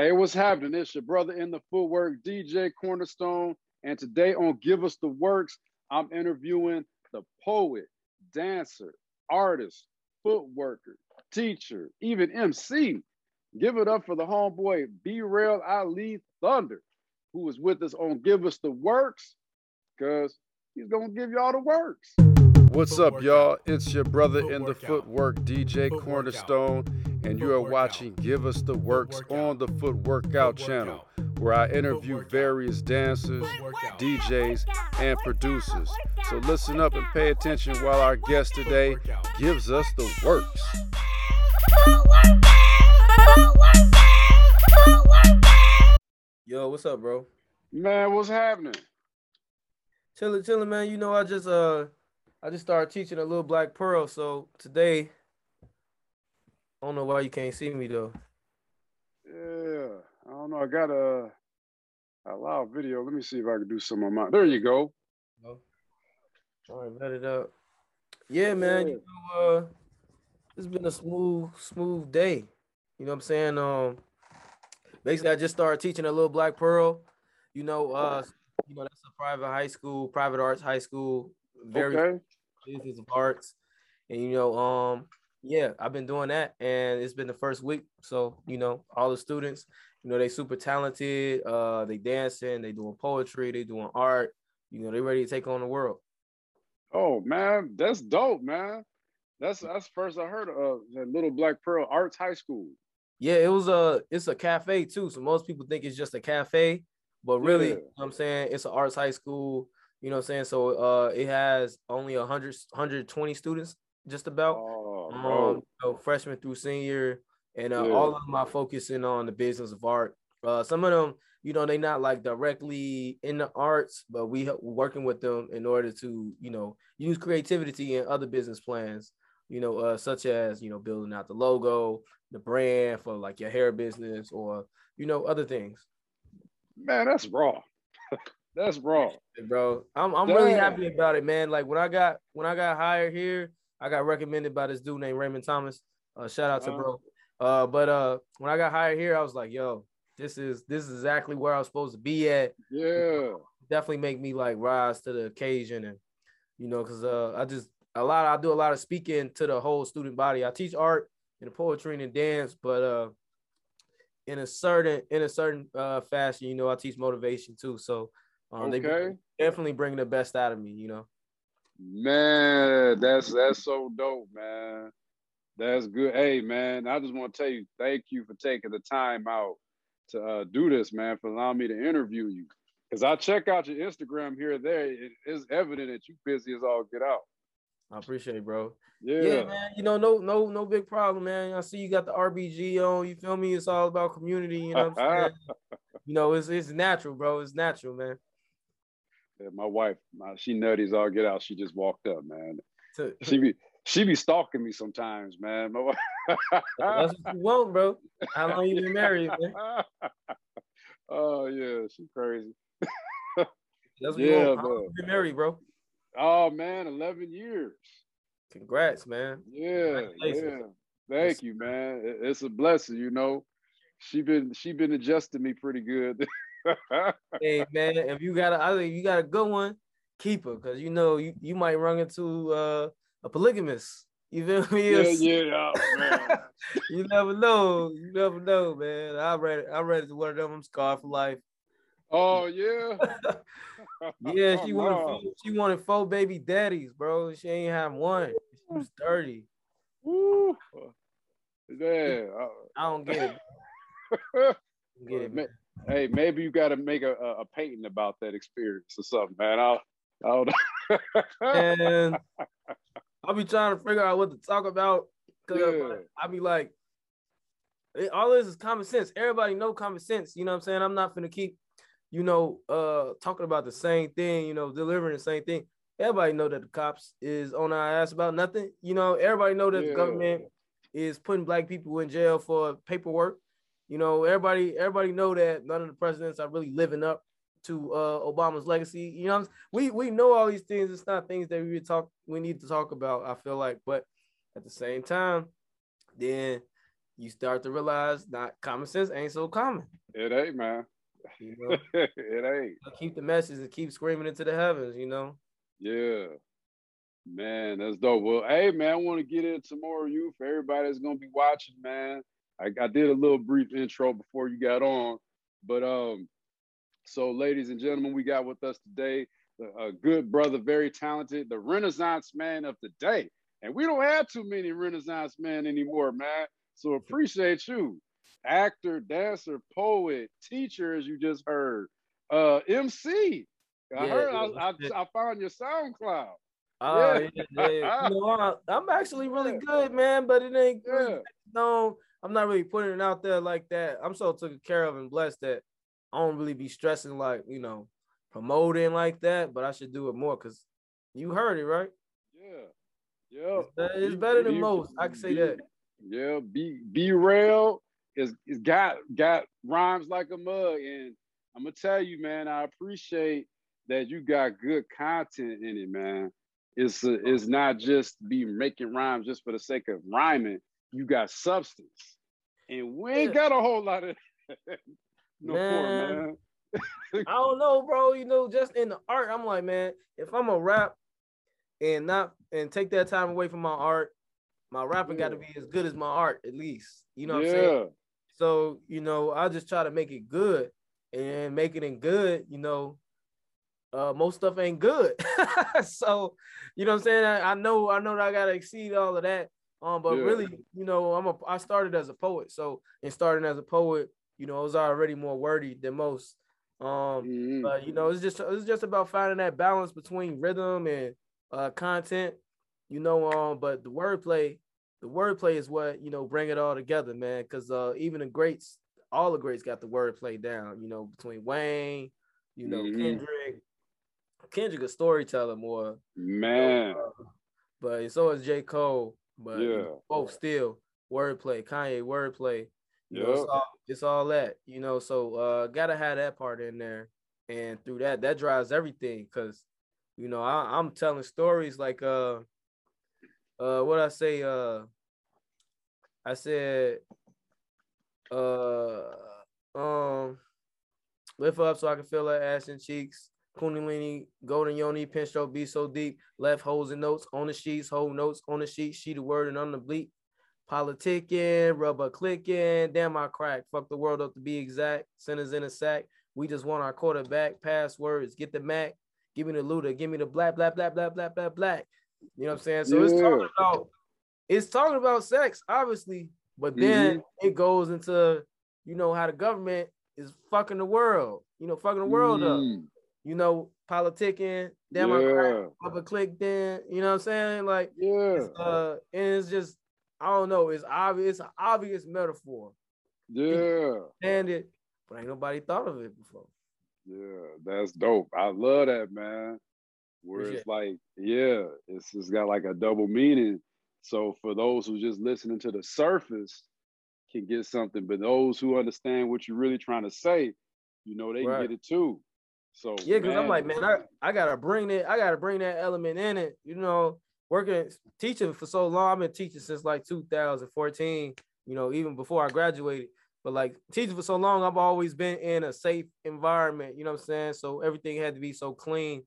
Hey, what's happening? It's your brother in the footwork, DJ Cornerstone. And today on Give Us the Works, I'm interviewing the poet, dancer, artist, footworker, teacher, even MC. Give it up for the homeboy BRael Ali Thunder, who is with us on Give Us the Works, because he's gonna give y'all the works. What's up, y'all? It's your brother in the footwork, DJ Cornerstone, and you are watching Give Us the Works on the Foot Workout channel, where I interview various dancers, DJs, and producers. So listen up and pay attention while our guest today gives us the works. Yo, what's up, bro? Man, what's happening? Chilling, chilling, man. You know, I just uh I just started teaching a little black pearl. So today, I don't know why you can't see me though. Yeah, I don't know. I got a a live video. Let me see if I can do some of my. There you go. All right, let it up. Yeah, man. You know, uh, it's been a smooth, smooth day. You know what I'm saying? Um, basically, I just started teaching a little black pearl. You know, uh, you know that's a private high school, private arts high school. Very Okay. business of arts. And you know, um, yeah, I've been doing that and it's been the first week. So, you know, all the students, you know, they super talented, uh, they dancing, they doing poetry, they doing art, you know, they ready to take on the world. Oh man, that's dope, man. That's that's first I heard of that Little Black Pearl Arts High School. Yeah, it was a it's a cafe too. So most people think it's just a cafe, but really, Yeah. you know what I'm saying it's an arts high school, you know what I'm saying? So uh it has only 100 120 students just about. Oh, bro. know, freshman through senior, and uh, Yeah. all of them are focusing on the business of art. Uh, some of them, you know, they not like directly in the arts, but we help working with them in order to, you know, use creativity in other business plans. You know, uh, such as you know, building out the logo, the brand for like your hair business, or you know, other things. man, that's raw. that's raw. bro. I'm I'm really happy about it, man. Like when I got when I got hired here, I got recommended by this dude named Raymond Thomas. Uh, shout out to Uh-huh. bro. Uh, but uh, when I got hired here, I was like, yo, this is this is exactly where I was supposed to be at. Yeah. Definitely make me like rise to the occasion, and you know, cause uh, I just a lot. I do a lot of speaking to the whole student body. I teach art and poetry and dance, but uh, in a certain in a certain uh fashion, you know, I teach motivation too. So um, they definitely bring the best out of me, you know. Man, that's that's so dope, man. That's good. Hey, man, I just want to tell you, thank you for taking the time out to uh, do this, man, for allowing me to interview you. Because I check out your Instagram here and there. It is evident that you busy as all get out. I appreciate it, bro. Yeah. Yeah. man. You know, no, no, no big problem, man. I see you got the RBG on. You feel me? It's all about community. You know what I'm saying? you know, it's it's natural, bro. It's natural, man. Yeah, my wife, my, she nutties all get out. She just walked up, man. To- She be she be stalking me sometimes, man. My wife- That's what you want, bro. How long you been married, man? oh yeah, she crazy. That's what Yeah, you want. How you been married, bro? Oh man, eleven years. Congrats, man. Yeah, yeah. Thank you, man. It's a blessing, you know. She been she been adjusting me pretty good. Hey, man, if you got a, I think you got a good one, keep her, cause you know you, you might run into uh, a polygamist. You feel me? yeah, yeah, oh, man. you never know. You never know, man. I read I read it one of them. I'm scarred for life. Oh yeah. Yeah, she Oh, wanted no. four, she wanted four baby daddies, bro. She ain't have one. She was 30. Woo. Yeah. I don't get it. I don't get it, man. Hey, maybe you got to make a, a, a painting about that experience or something, man. I'll, I'll And I'll be trying to figure out what to talk about. Cause Yeah. I'll be like, it- all this is common sense. Everybody know common sense. You know what I'm saying? I'm not gonna keep, you know, uh talking about the same thing, you know, delivering the same thing. Everybody know that the cops is on our ass about nothing. You know, everybody know that Yeah. the government is putting black people in jail for paperwork. You know, everybody everybody know that none of the presidents are really living up to uh Obama's legacy. You know, we we know all these things. It's not things that we talk we need to talk about. I feel like, but at the same time, then you start to realize not common sense ain't so common. It ain't, man. You know, it ain't. Keep the message and keep screaming into the heavens. You know. Yeah. Man, that's dope. Well, hey, man, I want to get into more of you for everybody that's gonna be watching, man. I, I did a little brief intro before you got on, but um, so ladies and gentlemen, we got with us today a good brother, very talented, the Renaissance man of the day, and we don't have too many Renaissance men anymore, man. So appreciate you, actor, dancer, poet, teacher, as you just heard, uh, MC. I yeah, heard. Yeah, I, I, I found your SoundCloud. Oh yeah, yeah, yeah. you know, I, am actually really good, man, but it ain't good. No, I'm not really putting it out there like that. I'm so taken care of and blessed that I don't really be stressing like you know promoting like that, but I should do it more because you heard it right. Yeah, yeah, it's, uh, it's better than most. I can say that. Yeah, be be real is is got got rhymes like a mug, and I'm gonna tell you, man, I appreciate that you got good content in it, man. It's a, it's not just be making rhymes just for the sake of rhyming. You got substance, and we ain't got a whole lot of no man. more, man. I don't know, bro. You know, just in the art, I'm like, man, if I'm a rap and not and take that time away from my art, my rapping yeah. got to be as good as my art, at least. You know what yeah. I'm saying? So, you know, I just try to make it good and making it in good, you know, uh, most stuff ain't good. so, you know what I'm saying? I, I, know, I know that I gotta exceed all of that. Um, but yeah. really, you know, I'm a I started as a poet. So in starting as a poet, you know, I was already more wordy than most. Um, mm-hmm. but you know, it's just it's just about finding that balance between rhythm and uh content you know, um, but the wordplay, the wordplay is what you know bring it all together, man. Because uh, even the greats, all the greats got the wordplay down. You know, between Wayne, you know, mm-hmm. Kendrick, Kendrick a storyteller more, man. You know, uh, but so is J Cole. But yeah, both still wordplay, Kanye wordplay. You know, it's all, it's all that, you know. So uh gotta have that part in there. And through that, that drives everything. Cause, you know, I, I'm telling stories like uh uh what I say uh I said uh um lift up so I can feel her ass and cheeks. Kundalini, golden yoni, pinch stroke, be so deep. Left holes and notes on the sheets, hold notes on the sheet, sheet of word and on the bleep. Politicking, rubber clicking, damn I crack. Fuck the world up to be exact. Centers in a sack. We just want our quarterback. Passwords, get the Mac. Give me the looter. Give me the black, black, black, black, black, black, black. You know what I'm saying? So yeah. it's talking about it's talking about sex, obviously, but then mm-hmm. it goes into you know how the government is fucking the world, you know, fucking the world mm-hmm. up. You know, politicking, damn yeah. I click then, you know what I'm saying? Like yeah, it's, uh, and it's just I don't know, it's obvious, it's an obvious metaphor. Yeah. And it, but ain't nobody thought of it before. Yeah, that's dope. I love that, man where it's like, yeah, it's just got like a double meaning. So for those who just listening to the surface can get something, but those who understand what you're really trying to say, you know, they right. can get it too. So yeah, because I'm like, man, I, I gotta bring it, I gotta bring that element in it. You know, working teaching for so long, I've been teaching since like 2014. You know, even before I graduated. But like teaching for so long, I've always been in a safe environment. You know what I'm saying? So everything had to be so clean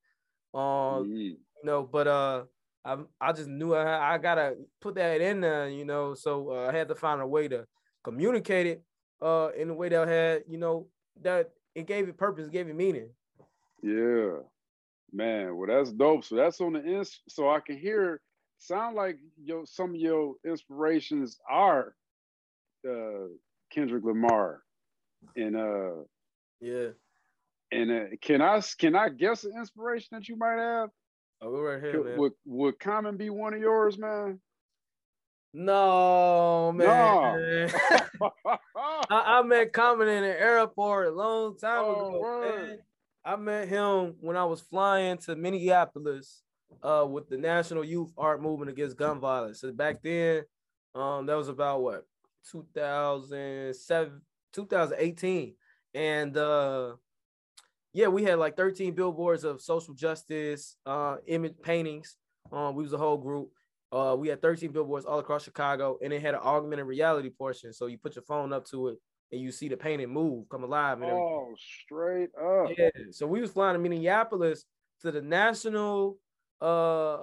Um, mm-hmm. you know, but uh, I I just knew I, I gotta put that in there, you know. So uh, I had to find a way to communicate it uh in a way that had, you know, that it gave it purpose, gave it meaning. Yeah, man. Well, that's dope. So that's on the ins. So I can hear. Sound like your some of your inspirations are uh Kendrick Lamar and uh yeah and uh, can I can I guess an inspiration that you might have? Oh, go right here, man. Would would Common be one of yours, man? No, man. No. I, I, met Common in the airport a long time oh, ago. I met him when I was flying to Minneapolis uh, with the National Youth Art Movement Against Gun Violence. So back then, um, that was about what 2007, 2018, and uh, yeah, we had like 13 billboards of social justice, uh, image paintings. Um, we was a whole group. Uh, we had 13 billboards all across Chicago, and it had an augmented reality portion. So you put your phone up to it, and you see the painting move, come alive. And everything. Oh, straight up. Yeah. So we was flying to Minneapolis to the National uh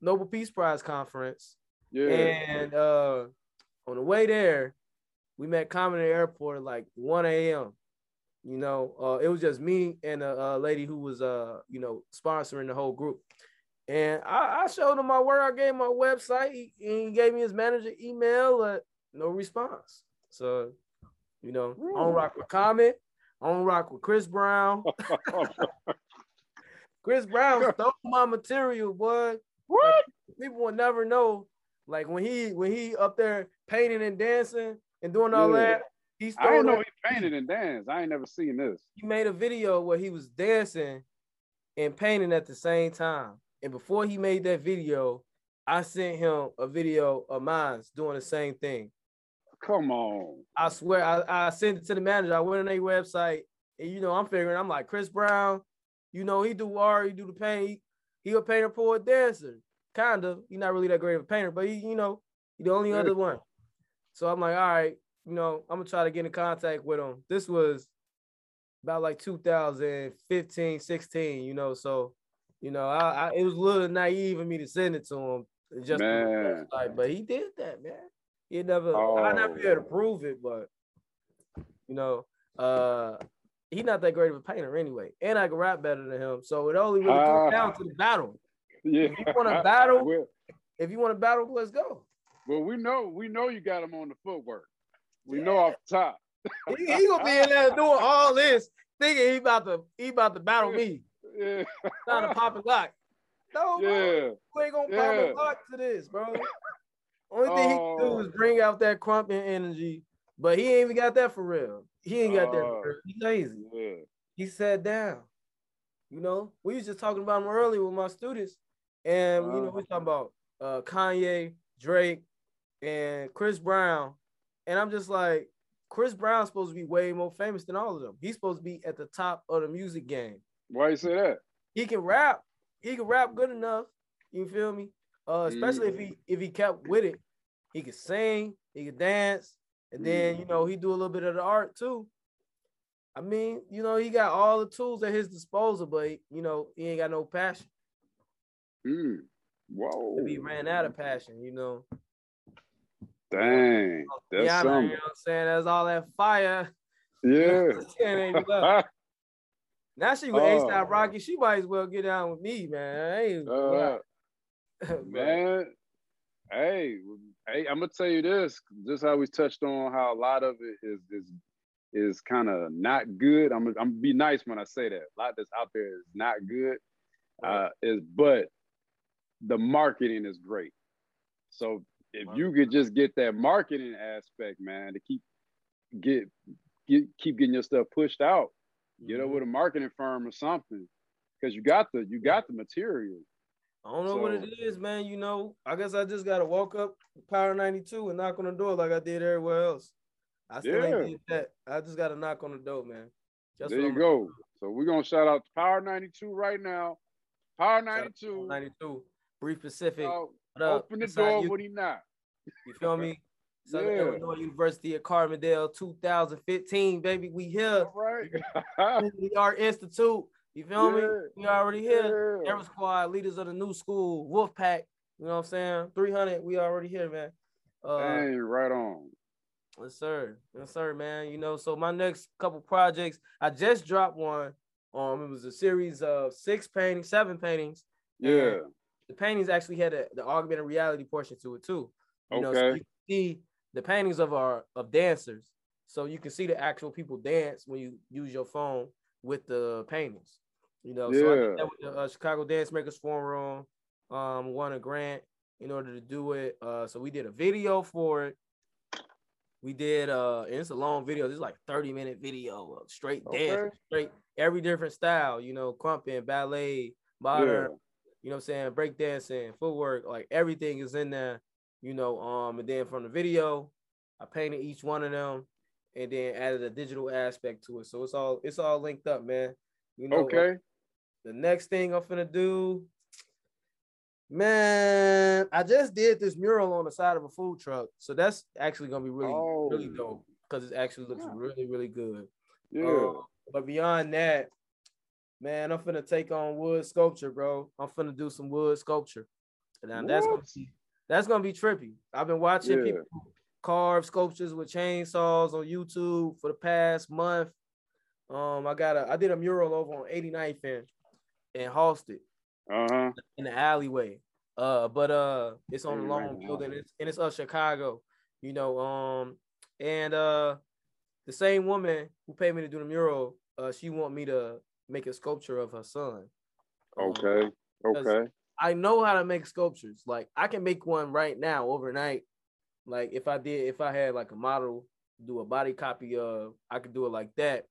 Nobel Peace Prize conference. Yeah. And uh on the way there, we met Common at airport at like 1 a.m. You know, uh, it was just me and a, a lady who was uh, you know, sponsoring the whole group. And I, I showed him my work. I gave him my website. He, he gave me his manager email. Uh, no response. So, you know, I don't rock with Common. I don't rock with Chris Brown. Chris Brown stole my material, boy. what? Like, people will never know. Like when he when he up there painting and dancing and doing all Yeah. that, he I stole didn't know he painted and danced. I ain't never seen this. he made a video where he was dancing and painting at the same time. And before he made that video, I sent him a video of mine doing the same thing. Come on. I swear, I, I sent it to the manager. I went on their website, and you know, I'm figuring, I'm like Chris Brown, you know, he do art, he do the paint, he, he a painter, poet, dancer, kind of. He's not really that great of a painter, but he, you know, he the only other one. So I'm like, all right, you know, I'm gonna try to get in contact with him. This was about like 2015, 16, you know, so you know, I, I it was a little naive of me to send it to him just through the Man. website, but he did that, man. He never I never be able to Oh. prove it, but you know, uh he's not that great of a painter anyway. And I can rap better than him. So it only really comes Ah. down to the battle. Yeah. If you wanna battle- well, If you want to battle, let's go. well, we know we know you got him on the footwork. We know off the top. He, he gonna be in there doing all this, thinking he about to he about to battle me. Yeah. Trying to pop a lock. No, bro. You ain't gonna Yeah. pop a lock to this, bro. Only thing he can do Oh. is bring out that crumping energy, but he ain't even got that for real. He ain't got that Oh. for real. He lazy. Yeah. He sat down. You know, we was just talking about him earlier with my students, and you know, we talking about uh Kanye, Drake, and Chris Brown, and I'm just like, Chris Brown's supposed to be way more famous than all of them. He's supposed to be at the top of the music game. Why you say that? He can rap. He can rap good enough. You feel me? Uh, especially if he if he kept with it, he could sing, he could dance, and then you know he do a little bit of the art too. I mean, you know, he got all the tools at his disposal, but you know, he ain't got no passion. Mm. Whoa. If he ran out of passion, you know. Dang. That's yeah, you know something. what I'm saying? That's all that fire. Yeah. It ain't left. now she with Oh. A$AP Rocky, she might as well get down with me, man. I ain't Uh, Man, hey, hey, I'm gonna tell you this. Just how we touched on how a lot of it is is is kind of not good. I'm I'm gonna be nice when I say that. A lot that's out there is not good. Uh, is but the marketing is great. So if you could just get that marketing aspect, man, to keep get get keep getting your stuff pushed out, get up Mhm. with a marketing firm or something, because you got the you got the material. I don't know what it is, man. You know, I guess I just gotta walk up Power 92 and knock on the door like I did everywhere else. I still Yeah. ain't did that. I just gotta knock on the door, man. That's there you I'm go. So we're gonna shout out to Power 92 right now. Power 92. 92. Brief Pacific. uh, open the door you- when he not. You feel me? Southern Yeah. Illinois University of Carbondale 2015, baby. We here. All right. We are Institute. You feel me? We already here. Yeah. Squad, leaders of the new school, Wolf Pack. You know what I'm saying? 300. We already here, man. Uh, Dang, right on. Yes, sir. Yes, sir, man. You know, so my next couple projects, I just dropped one. Um, it was a series of six paintings, seven paintings. Yeah. The paintings actually had a, the augmented reality portion to it too. You know, so Okay. you can see the paintings of our of dancers. So you can see the actual people dance when you use your phone with the paintings. You know, so I Yeah. did that with the uh, Chicago Dance Makers Forum. Um, won a grant in order to do it. Uh, so we did a video for it. We did uh, and it's a long video. This is like 30 minute video of straight dance, straight every different style, you know, crumping, ballet, modern, you know what I'm saying, breakdancing, footwork, like everything is in there, you know. Um, and then from the video, I painted each one of them and then added a digital aspect to it. So it's all it's all linked up, man. You know, Okay. The next thing I'm finna do, Man, I just did this mural on the side of a food truck, so that's actually gonna be really, Oh. really dope because it actually looks Yeah. really, really good. Yeah. Uh, but beyond that, man, I'm finna take on wood sculpture, bro. I'm finna do some wood sculpture. Now that's gonna be that's gonna be trippy. I've been watching Yeah. people carve sculptures with chainsaws on YouTube for the past month. Um, I got a I did a mural over on 89th and in Halsted Uh-huh. in the alleyway. Uh, but uh, it's on the 89th long and building, Halsted. it's, and it's of Chicago. You know, um, and uh, the same woman who paid me to do the mural, uh, she want me to make a sculpture of her son. Um, Okay. Okay. I know how to make sculptures. Like I can make one right now overnight. Like if I did, if I had like a model do a body copy of, I could do it like that.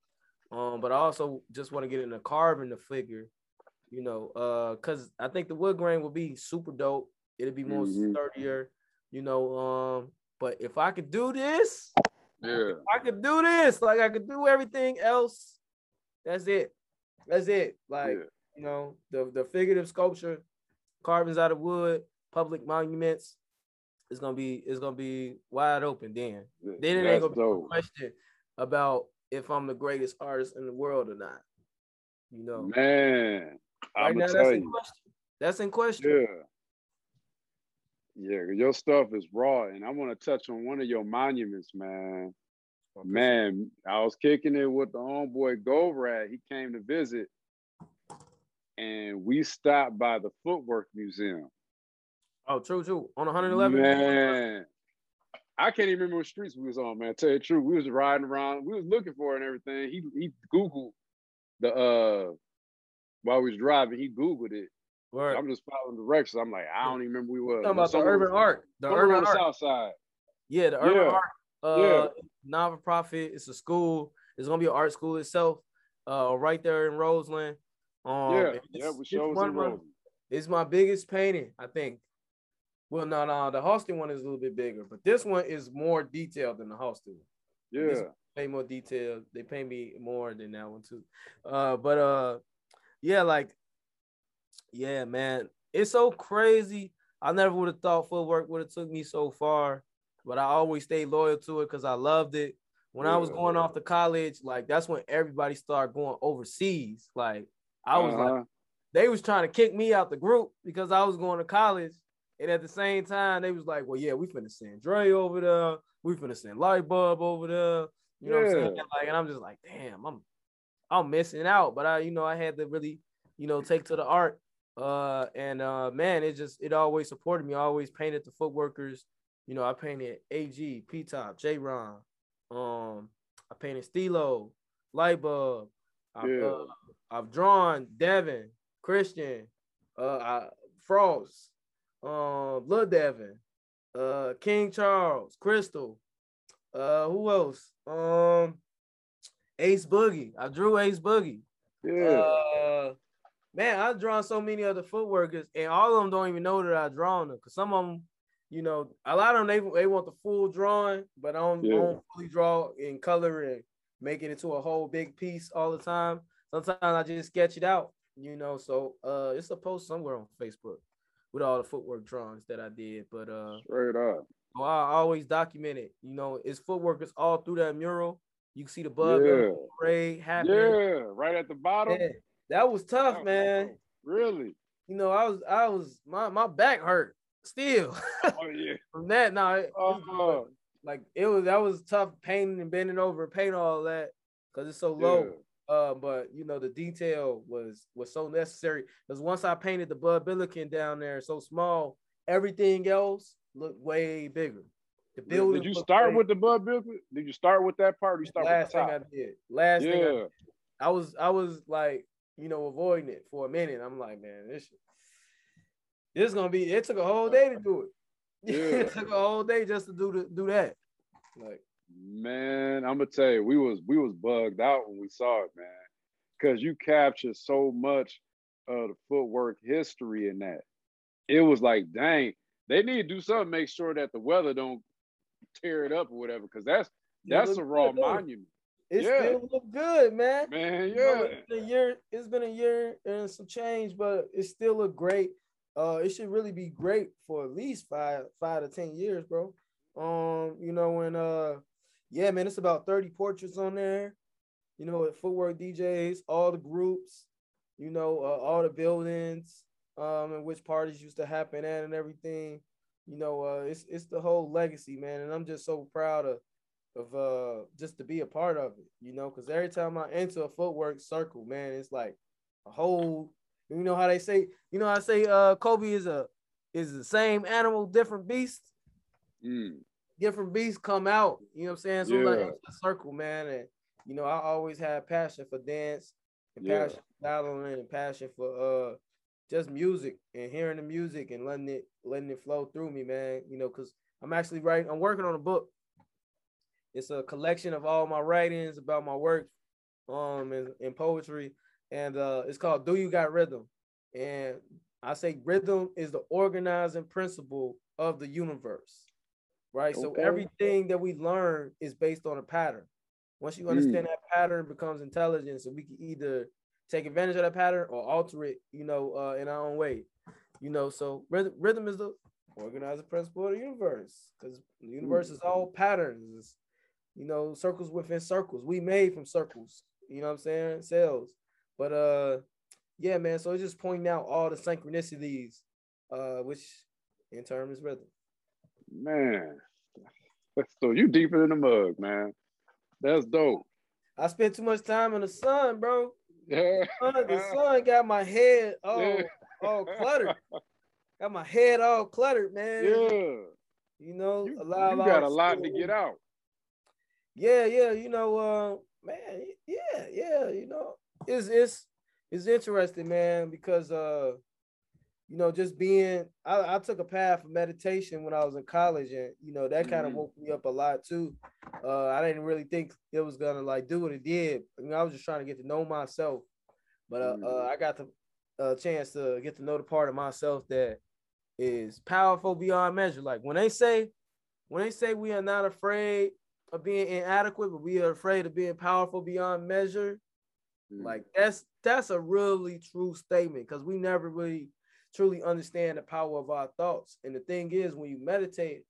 Um, but I also just want to get into carving the figure, you know, uh, cause I think the wood grain will be super dope. It'll be more Mhm. sturdier, you know. Um, but if I could do this, Yeah. I could do this. Like I could do everything else. That's it. That's it. Like yeah. you know, the the figurative sculpture, carvings out of wood, public monuments. It's gonna be it's gonna be wide open then. yeah. Then it ain't gonna be a question about if I'm the greatest artist in the world or not. You know, Man. Right I'm now that's in you. question. That's in question. Yeah. Yeah, your stuff is raw, and I want to touch on one of your monuments, man. Man, I was kicking it with the homeboy Govrat. He came to visit, and we stopped by the Footwork Museum. Oh, true, true. On 111. Man, I can't even remember what streets we was on, man. Tell you the truth, we was riding around, we was looking for it and everything. He he Googled the uh while we was driving, he Googled it. Word. I'm just following directions. I'm like, I don't even remember we was. talking about the urban art. The urban on the art. south side. Yeah, the urban Yeah. art. Uh, Yeah. Non-profit. It's a school. It's gonna be an art school itself. Uh, right there in Roseland. Um, yeah, it's- yeah, we shows in my- It's my biggest painting, I think. Well, no, no, the Halsted one is a little bit bigger, but this one is more detailed than the Halsted one. Yeah, Pay more detail. They pay me more than that one too. Uh, but uh, yeah, like, yeah, man, it's so crazy. I never would have thought footwork would have took me so far, but I always stayed loyal to it because I loved it. When I was going off to college, like that's when everybody started going overseas. Like I was like Uh-huh. they was trying to kick me out the group because I was going to college. And at the same time, they was like, well, yeah, we finna send Dre over there. We finna send Lightbulb over there. You know what I'm saying? Like, and I'm just like, damn, I'm I'm missing out. But I, you know, I had to really, you know, take to the art. Uh, and uh, man, it just it always supported me. I always painted the footworkers. You know, I painted AG, P Top, J Ron. Um, I painted Stilo, Lightbulb. I've, Yeah. uh, I've drawn Devin, Christian, uh, I, Frost, um, Blood Devin, uh, King Charles, Crystal, uh, who else? Um, Ace Boogie. I drew Ace Boogie. Yeah, Uh, man, I've drawn so many other footworkers, and all of them don't even know that I've drawn them. Cause some of them, you know, a lot of them they, they want the full drawing, but I don't, I Yeah. don't fully draw in color and make it into a whole big piece all the time. Sometimes I just sketch it out, you know. So uh, it's a post somewhere on Facebook with all the footwork drawings that I did. But uh, straight up. I always document it. You know, it's footworkers all through that mural. You can see the Bud Yeah. parade happening. Yeah, right at the bottom. Yeah, that was tough, Oh, man. Really? You know, I was, I was, my my back hurt still Oh yeah. from that. Now, it, it's Uh, good. like it was, that was tough painting and bending over paint all that because it's so low. Uh, but you know, the detail was was so necessary because once I painted the Bud Billiken down there so small, everything else looked way bigger. The Did- building. Did you start with the Bud Billiken? Did you start with that part? You start last thing? I did? Last thing I yeah. I was I was like, you know, avoiding it for a minute. I'm like, man, this shit- this is gonna be. It took a whole day to do it. Yeah. it took a whole day just to do the, do that. Like, Man, I'm gonna tell you, we was we was bugged out when we saw it, man, because you captured so much of the footwork history in that. It was like, dang, they need to do something, make sure that the weather don't tear it up or whatever, because that's that's a raw good, monument, It Yeah. still look good, man. man. Yeah, it's been a year. It's been a year and some change, but it still look great. uh, it should really be great for at least five, five to ten years, bro. Um, you know, and uh, yeah, man, it's about 30 portraits on there. You know, at Footwork DJs, all the groups, you know, uh, all the buildings, um, and which parties used to happen at and everything. You know, uh, it's it's the whole legacy, man, and I'm just so proud of of uh just to be a part of it, you know, because every time I enter a footwork circle, man, it's like a whole you know how they say, you know, I say uh Kobe is a is the same animal, different beast. Mm. Different beasts come out, you know what I'm saying? So yeah. like a circle, man. And you know, I always had passion for dance and yeah. passion for battling and passion for uh just music and hearing the music and letting it letting it flow through me, man. You know, because I'm actually writing, I'm working on a book. It's a collection of all my writings about my work um in, in poetry and uh, it's called Do You Got Rhythm? And I say rhythm is the organizing principle of the universe, right? Okay. So everything that we learn is based on a pattern. Once you understand mm. that pattern, becomes intelligence, and we can either take advantage of that pattern or alter it, you know, uh, in our own way. You know, so rhythm, rhythm is the organizing principle of the universe because the universe is all patterns. It's, you know, circles within circles. We made from circles. You know what I'm saying? Cells. But uh, yeah, man. So it's just pointing out all the synchronicities, uh, which in turn is rhythm. Man, so you deeper in the mug, man. That's dope. I spent too much time in the sun, bro. Yeah. The sun, got my head all, yeah. all cluttered. Got my head all cluttered, man. Yeah. You know, you, a lot, you got a lot to get out. Yeah, yeah. You know, uh, man, yeah, yeah. You know, it's it's it's interesting, man, because uh, you know, just being I, I took a path of meditation when I was in college, and you know, that kind of mm-hmm. woke me up a lot too. Uh, I didn't really think it was gonna like do what it did. I, mean, I was just trying to get to know myself, but uh, mm-hmm. uh I got the uh, chance to get to know the part of myself that is powerful beyond measure. Like when they say, when they say we are not afraid of being inadequate, but we are afraid of being powerful beyond measure. Mm. Like that's that's a really true statement because we never really truly understand the power of our thoughts. And the thing is, when you meditate,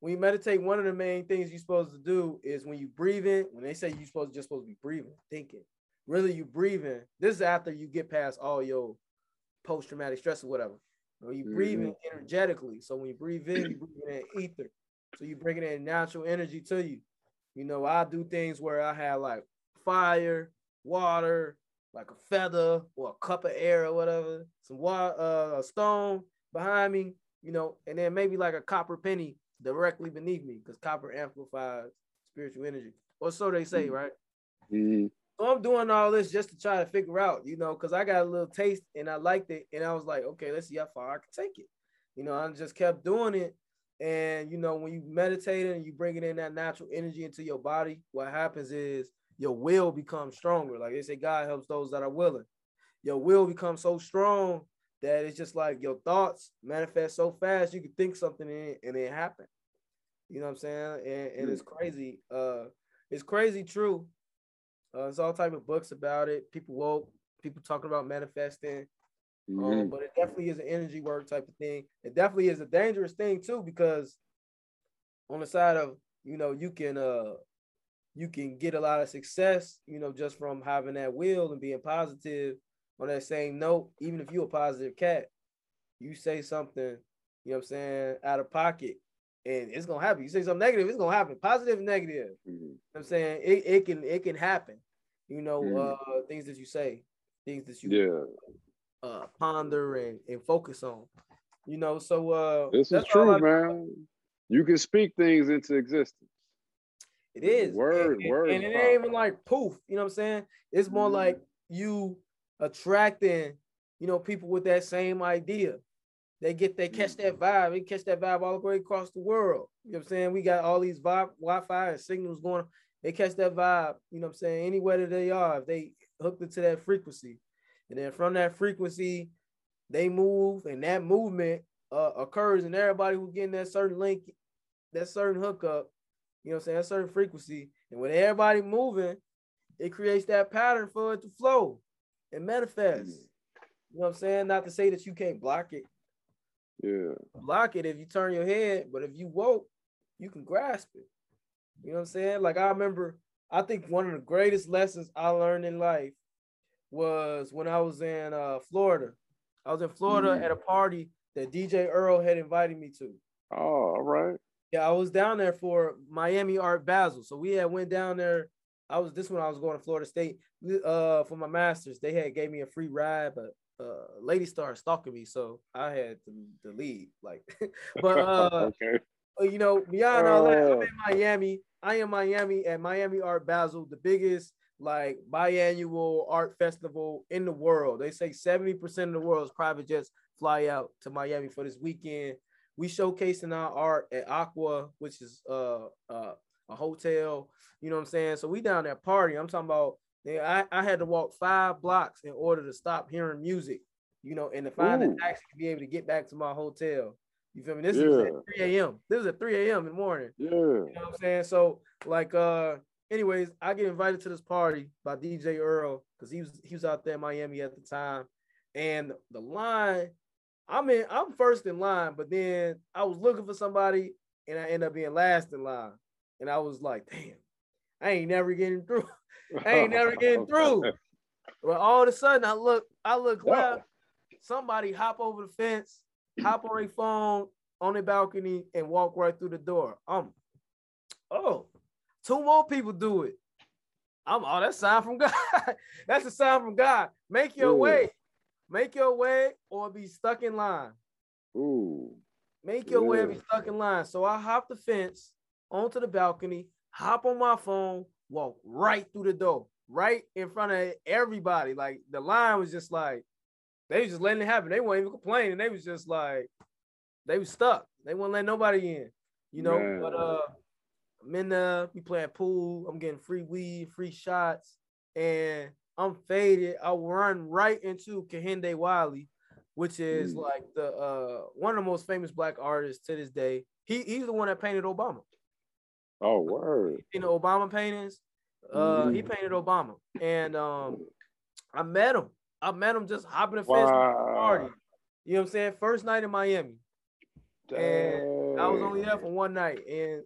when you meditate, one of the main things you're supposed to do is when you breathe in, when they say you're supposed to just supposed to be breathing, thinking. Really, you breathing. This is after you get past all your post-traumatic stress or whatever. Or you mm-hmm. breathing energetically. So when you breathe in, you breathe in ether. So you bringing in natural energy to you. You know, I do things where I have like fire, water, like a feather or a cup of air or whatever, some water, uh, a stone behind me, you know, and then maybe like a copper penny directly beneath me because copper amplifies spiritual energy, or so they say, mm-hmm. right? Mm-hmm. So I'm doing all this just to try to figure out, you know, because I got a little taste and I liked it, and I was like, okay, let's see how far I can take it. You know, I just kept doing it, and you know, when you meditate and you bring it in that natural energy into your body, what happens is your will becomes stronger. Like they say, God helps those that are willing. Your will becomes so strong that it's just like your thoughts manifest so fast you can think something and it, and it happen. You know what I'm saying? And, and it's crazy. Uh, it's crazy true. Uh, there's all type of books about it. People woke, people talking about manifesting. Um, mm-hmm. Um, but it definitely is an energy work type of thing. It definitely is a dangerous thing too, because on the side of you know you can uh you can get a lot of success, you know, just from having that will and being positive on that same note. Even if you're a positive cat, you say something, you know what I'm saying, out of pocket, and it's gonna happen. You say something negative, it's gonna happen. Positive, negative. Mm-hmm. You know I'm saying it, it can it can happen. You know, mm-hmm. uh things that you say, things that you yeah. uh ponder and, and focus on. You know, so uh this is true, man. You can speak things into existence. It is. Word, and, word. And, it ain't even like poof. You know what I'm saying? It's more mm like you attracting, you know, people with that same idea. They get they catch that vibe. They catch that vibe all the way across the world. You know what I'm saying? We got all these vibe, Wi-Fi and signals going. They catch that vibe, you know what I'm saying? Anywhere that they are, if they hooked into that frequency. And then from that frequency, they move, and that movement uh, occurs, and everybody who's getting that certain link, that certain hookup, you know what I'm saying, a certain frequency. And when everybody moving, it creates that pattern for it to flow and manifest. You know what I'm saying? Not to say that you can't block it. Yeah. Block it if you turn your head, but if you woke, you can grasp it. You know what I'm saying? Like I remember, I think one of the greatest lessons I learned in life was when I was in uh, Florida. I was in Florida mm. at a party that DJ Earl had invited me to. Oh, all right. Yeah, I was down there for Miami Art Basel. So we had went down there. I was this when I was going to Florida State uh, for my masters. They had gave me a free ride, but uh, lady started stalking me, so I had to, to leave. Like, but uh, okay. you know, beyond all that, I'm in oh. Miami. I am Miami at Miami Art Basel, the biggest like biannual art festival in the world. They say 70% of the world's private jets fly out to Miami for this weekend. We showcasing our art at Aqua, which is uh, uh, a hotel. You know what I'm saying? So we down there party. I'm talking about. I, I had to walk five blocks in order to stop hearing music. You know, and to find Ooh. a taxi to be able to get back to my hotel. You feel me? This yeah. is at 3 a.m. This is at 3 a.m. in the morning. Yeah. You know what I'm saying? So like uh anyways, I get invited to this party by DJ Earl because he was he was out there in Miami at the time. And the line I'm in, I'm first in line, but then I was looking for somebody and I end up being last in line. And I was like, damn, I ain't never getting through. I ain't never getting through. But all of a sudden I look, I look left, somebody hop over the fence, hop on a phone on the balcony and walk right through the door. Um, oh, two more people do it. I'm oh, that's sign from God. that's a sign from God. Make your way. Make your way or be stuck in line. Ooh. Make your yeah. way or be stuck in line. So I hop the fence onto the balcony, hop on my phone, walk right through the door, right in front of everybody. Like the line was just like, they was just letting it happen. They weren't even complaining. They was just like, they was stuck. They wouldn't let nobody in, you know. Man. But uh, I'm in there, we playing pool. I'm getting free weed, free shots, and I'm faded. I run right into Kehinde Wiley, which is mm. like the uh one of the most famous black artists to this day. He he's the one that painted Obama. Oh word. You know Obama paintings. Uh mm. he painted Obama. And um I met him. I met him just hopping the fence wow. party. You know what I'm saying? First night in Miami. And I was only there for one night. And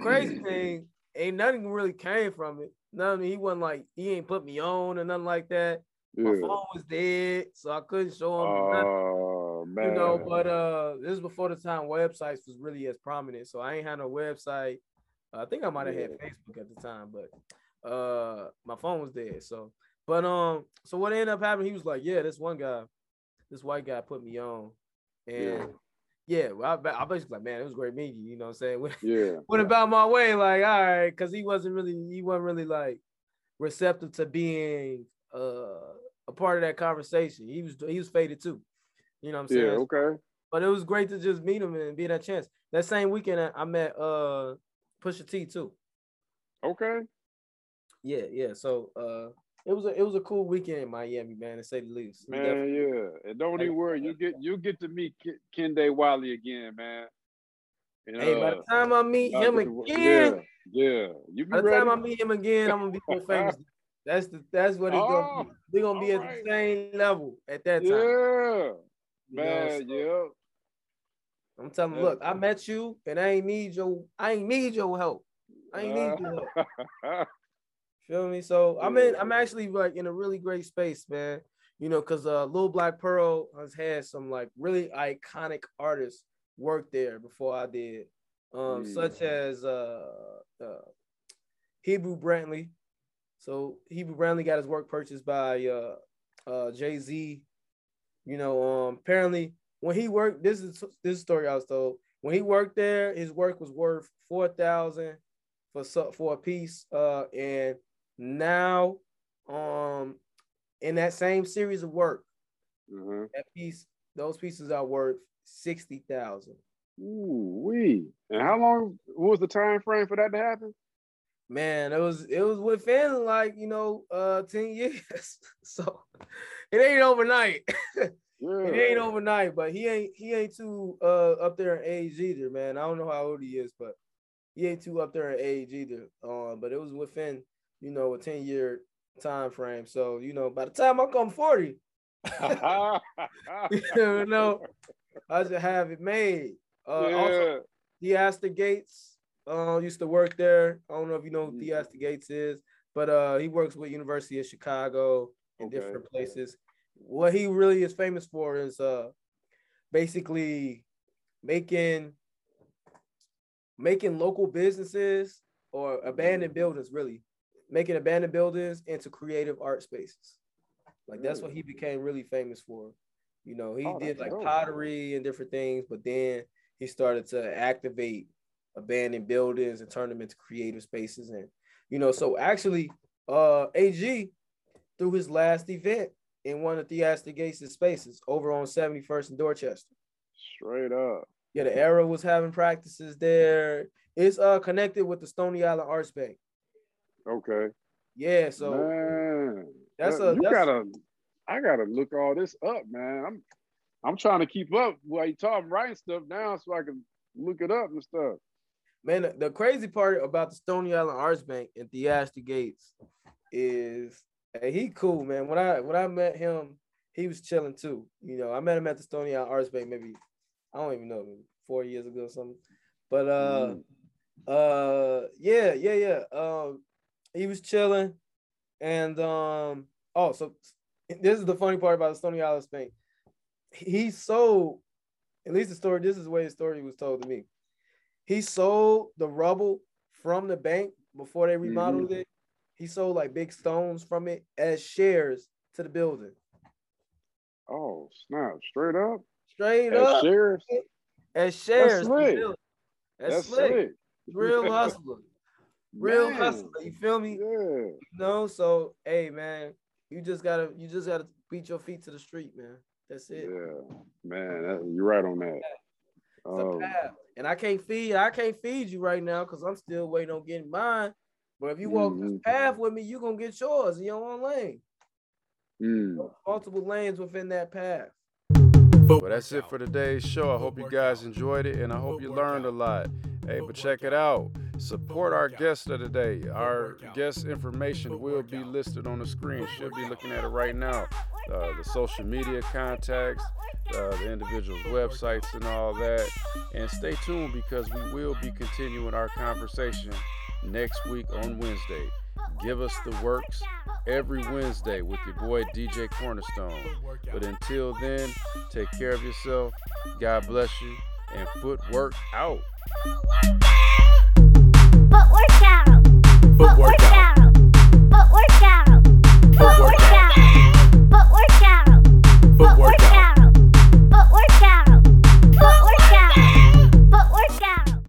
crazy thing, ain't nothing really came from it. Nothing. He wasn't like he ain't put me on or nothing like that. Yeah. My phone was dead, so I couldn't show him. Oh man. You know, but uh, this is before the time websites was really as prominent. So I ain't had no website. I think I might have yeah. had Facebook at the time, but uh, my phone was dead. So, but um, so what ended up happening? He was like, "Yeah, this one guy, this white guy put me on," and yeah well, I, I basically like, man, it was great meeting you. You know what I'm saying? yeah. Went about my way, like, all right, because he wasn't really, he wasn't really like receptive to being uh, a part of that conversation. He was, he was faded too. You know what I'm saying? Yeah. Okay. But it was great to just meet him and be that chance. That same weekend, I met uh Pusha T too. Okay. Yeah, yeah. So uh it was a it was a cool weekend in Miami, man, to say the least. Man, yeah. And don't even worry, you get you get to meet Kehinde Wiley again, man. And, hey, uh, by the time I meet him again, yeah, yeah. You by the ready? time I meet him again, I'm gonna be more famous. That's the that's what it's oh, gonna be. We're gonna be at right. the same level at that time. Yeah, man, know, so, yeah. I'm telling you, look, I met you, and I ain't need your I ain't need your help. I ain't need your help. Feel me? So I'm in. I'm actually like in a really great space, man. You know, cause uh, Lil Black Pearl has had some like really iconic artists work there before I did, um, mm. such as uh, uh, Hebru Brantley. So Hebru Brantley got his work purchased by uh, uh, Jay Z. You know, um, apparently when he worked, this is this story I was told. When he worked there, his work was worth four thousand for for a piece, uh, and now um in that same series of work mm-hmm. that piece those pieces are worth 60,000 Ooh, we. And how long what was the time frame for that to happen? Man, it was it was within like, you know, uh 10 years. so it ain't overnight. yeah. It ain't overnight, but he ain't he ain't too uh up there in age either, man. I don't know how old he is, but he ain't too up there in age either. Um, but it was within you know, a 10 year time frame. So, you know, by the time I come 40, you know, I just have it made. Uh, yeah. Also, Theaster Gates uh, used to work there. I don't know if you know who mm-hmm. Theaster Gates is, but uh, he works with University of Chicago in okay. different places. What he really is famous for is uh, basically making making local businesses or abandoned buildings really making abandoned buildings into creative art spaces. Like that's what he became really famous for. You know he oh, did like pottery and different things but then he started to activate abandoned buildings and turn them into creative spaces and you know so actually uh ag through his last event in one of Theaster Gates' spaces over on 71st and Dorchester. Straight up. Yeah, the Era was having practices there. It's uh connected with the Stony Island Arts Bank. Okay. Yeah, so man, that's a you that's, gotta I gotta look all this up, man. I'm I'm trying to keep up while you talking writing stuff down so I can look it up and stuff. Man, the, the crazy part about the Stony Island Arts Bank and Theaster Gates is hey, he cool, man. When I when I met him, he was chilling too. You know, I met him at the Stony Island Arts Bank maybe I don't even know, four years ago or something. But uh, mm. uh, yeah, yeah, yeah. Um, he was chilling, and um, oh, so this is the funny part about the Stony Island Bank. He sold, at least the story. This is the way the story was told to me. He sold the rubble from the bank before they remodeled mm-hmm. it. He sold like big stones from it as shares to the building. Oh snap! Straight up. Straight As up. Shares. As shares. That's slick. That's, That's slick. slick. Real hustler. Real man. hustler. You feel me? Yeah. You know, so hey man, you just gotta you just gotta beat your feet to the street, man. That's it. Yeah, man, that, you're right on that. Um, and I can't feed I can't feed you right now because I'm still waiting on getting mine. But if you walk mm-hmm. this path with me, you're gonna get yours in your own lane. Mm. Multiple lanes within that path. Well, that's it for today's show. I hope you guys enjoyed it and I hope you learned a lot. Hey, but check it out. Support our guest of the day. Our guest information will be listed on the screen. Should be looking at it right now. Uh, the social media contacts, uh, the individual's websites, and all that. And stay tuned because we will be continuing our conversation next week on Wednesday. Give us the works every Wednesday with your boy DJ Cornerstone. But until then, take care of yourself. God bless you. And footwork out. Workout, out. workout.